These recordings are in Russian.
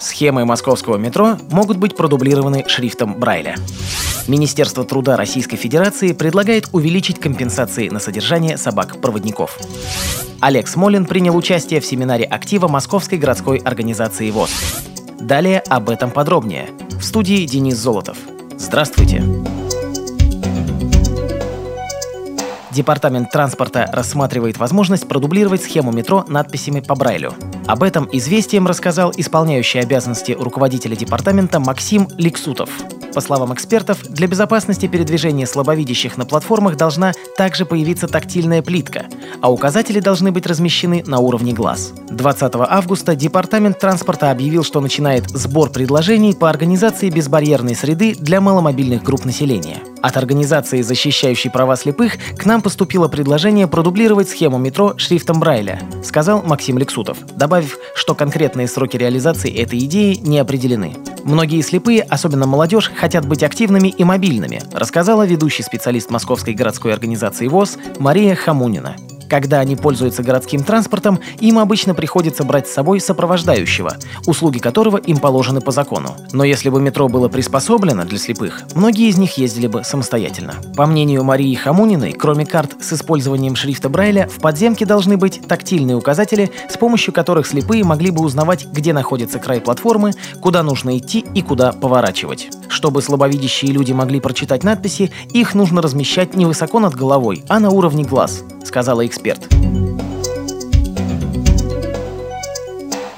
Схемы московского метро могут быть продублированы шрифтом Брайля. Министерство труда Российской Федерации предлагает увеличить компенсации на содержание собак-проводников. Олег Смолин принял участие в семинаре актива Московской городской организации ВОЗ. Далее об этом подробнее. В студии Денис Золотов. Здравствуйте. Департамент транспорта рассматривает возможность продублировать схему метро надписями по Брайлю. Об этом известием рассказал исполняющий обязанности руководителя департамента Максим Ликсутов. По словам экспертов, для безопасности передвижения слабовидящих на платформах должна также появиться тактильная плитка, а указатели должны быть размещены на уровне глаз. 20 августа Департамент транспорта объявил, что начинает сбор предложений по организации безбарьерной среды для маломобильных групп населения. От организации, защищающей права слепых, к нам поступило предложение продублировать схему метро шрифтом Брайля, сказал Максим Лексутов, добавив, что конкретные сроки реализации этой идеи не определены. Многие слепые, особенно молодежь, хотят быть активными и мобильными, рассказала ведущий специалист Московской городской организации ВОЗ Мария Хамунина. Когда они пользуются городским транспортом, им обычно приходится брать с собой сопровождающего, услуги которого им положены по закону. Но если бы метро было приспособлено для слепых, многие из них ездили бы самостоятельно. По мнению Марии Хамуниной, кроме карт с использованием шрифта Брайля, в подземке должны быть тактильные указатели, с помощью которых слепые могли бы узнавать, где находится край платформы, куда нужно идти и куда поворачивать. Чтобы слабовидящие люди могли прочитать надписи, их нужно размещать не высоко над головой, а на уровне глаз, сказала эксперт эксперт.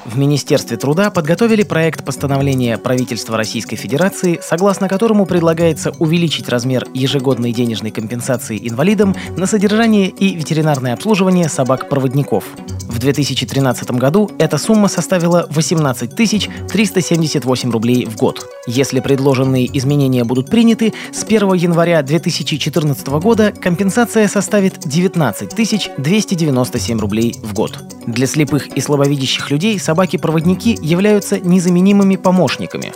В Министерстве труда подготовили проект постановления правительства Российской Федерации, согласно которому предлагается увеличить размер ежегодной денежной компенсации инвалидам на содержание и ветеринарное обслуживание собак-проводников. В 2013 году эта сумма составила 18 378 рублей в год. Если предложенные изменения будут приняты, с 1 января 2014 года компенсация составит 19 297 рублей в год. Для слепых и слабовидящих людей собаки-проводники являются незаменимыми помощниками.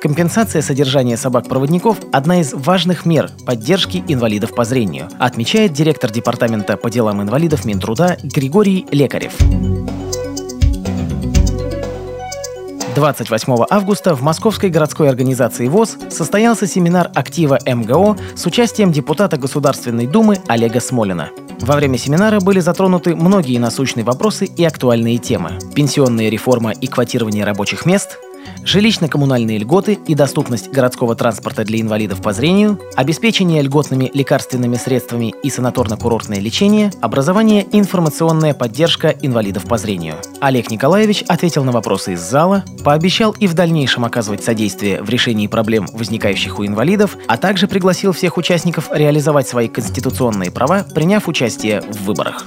Компенсация содержания собак-проводников – одна из важных мер поддержки инвалидов по зрению, отмечает директор Департамента по делам инвалидов Минтруда Григорий Лекарев. 28 августа в Московской городской организации ВОЗ состоялся семинар актива МГО с участием депутата Государственной Думы Олега Смолина. Во время семинара были затронуты многие насущные вопросы и актуальные темы. Пенсионная реформа и квотирование рабочих мест – жилищно-коммунальные льготы и доступность городского транспорта для инвалидов по зрению, обеспечение льготными лекарственными средствами и санаторно-курортное лечение, образование и информационная поддержка инвалидов по зрению. Олег Николаевич ответил на вопросы из зала, пообещал и в дальнейшем оказывать содействие в решении проблем, возникающих у инвалидов, а также пригласил всех участников реализовать свои конституционные права, приняв участие в выборах.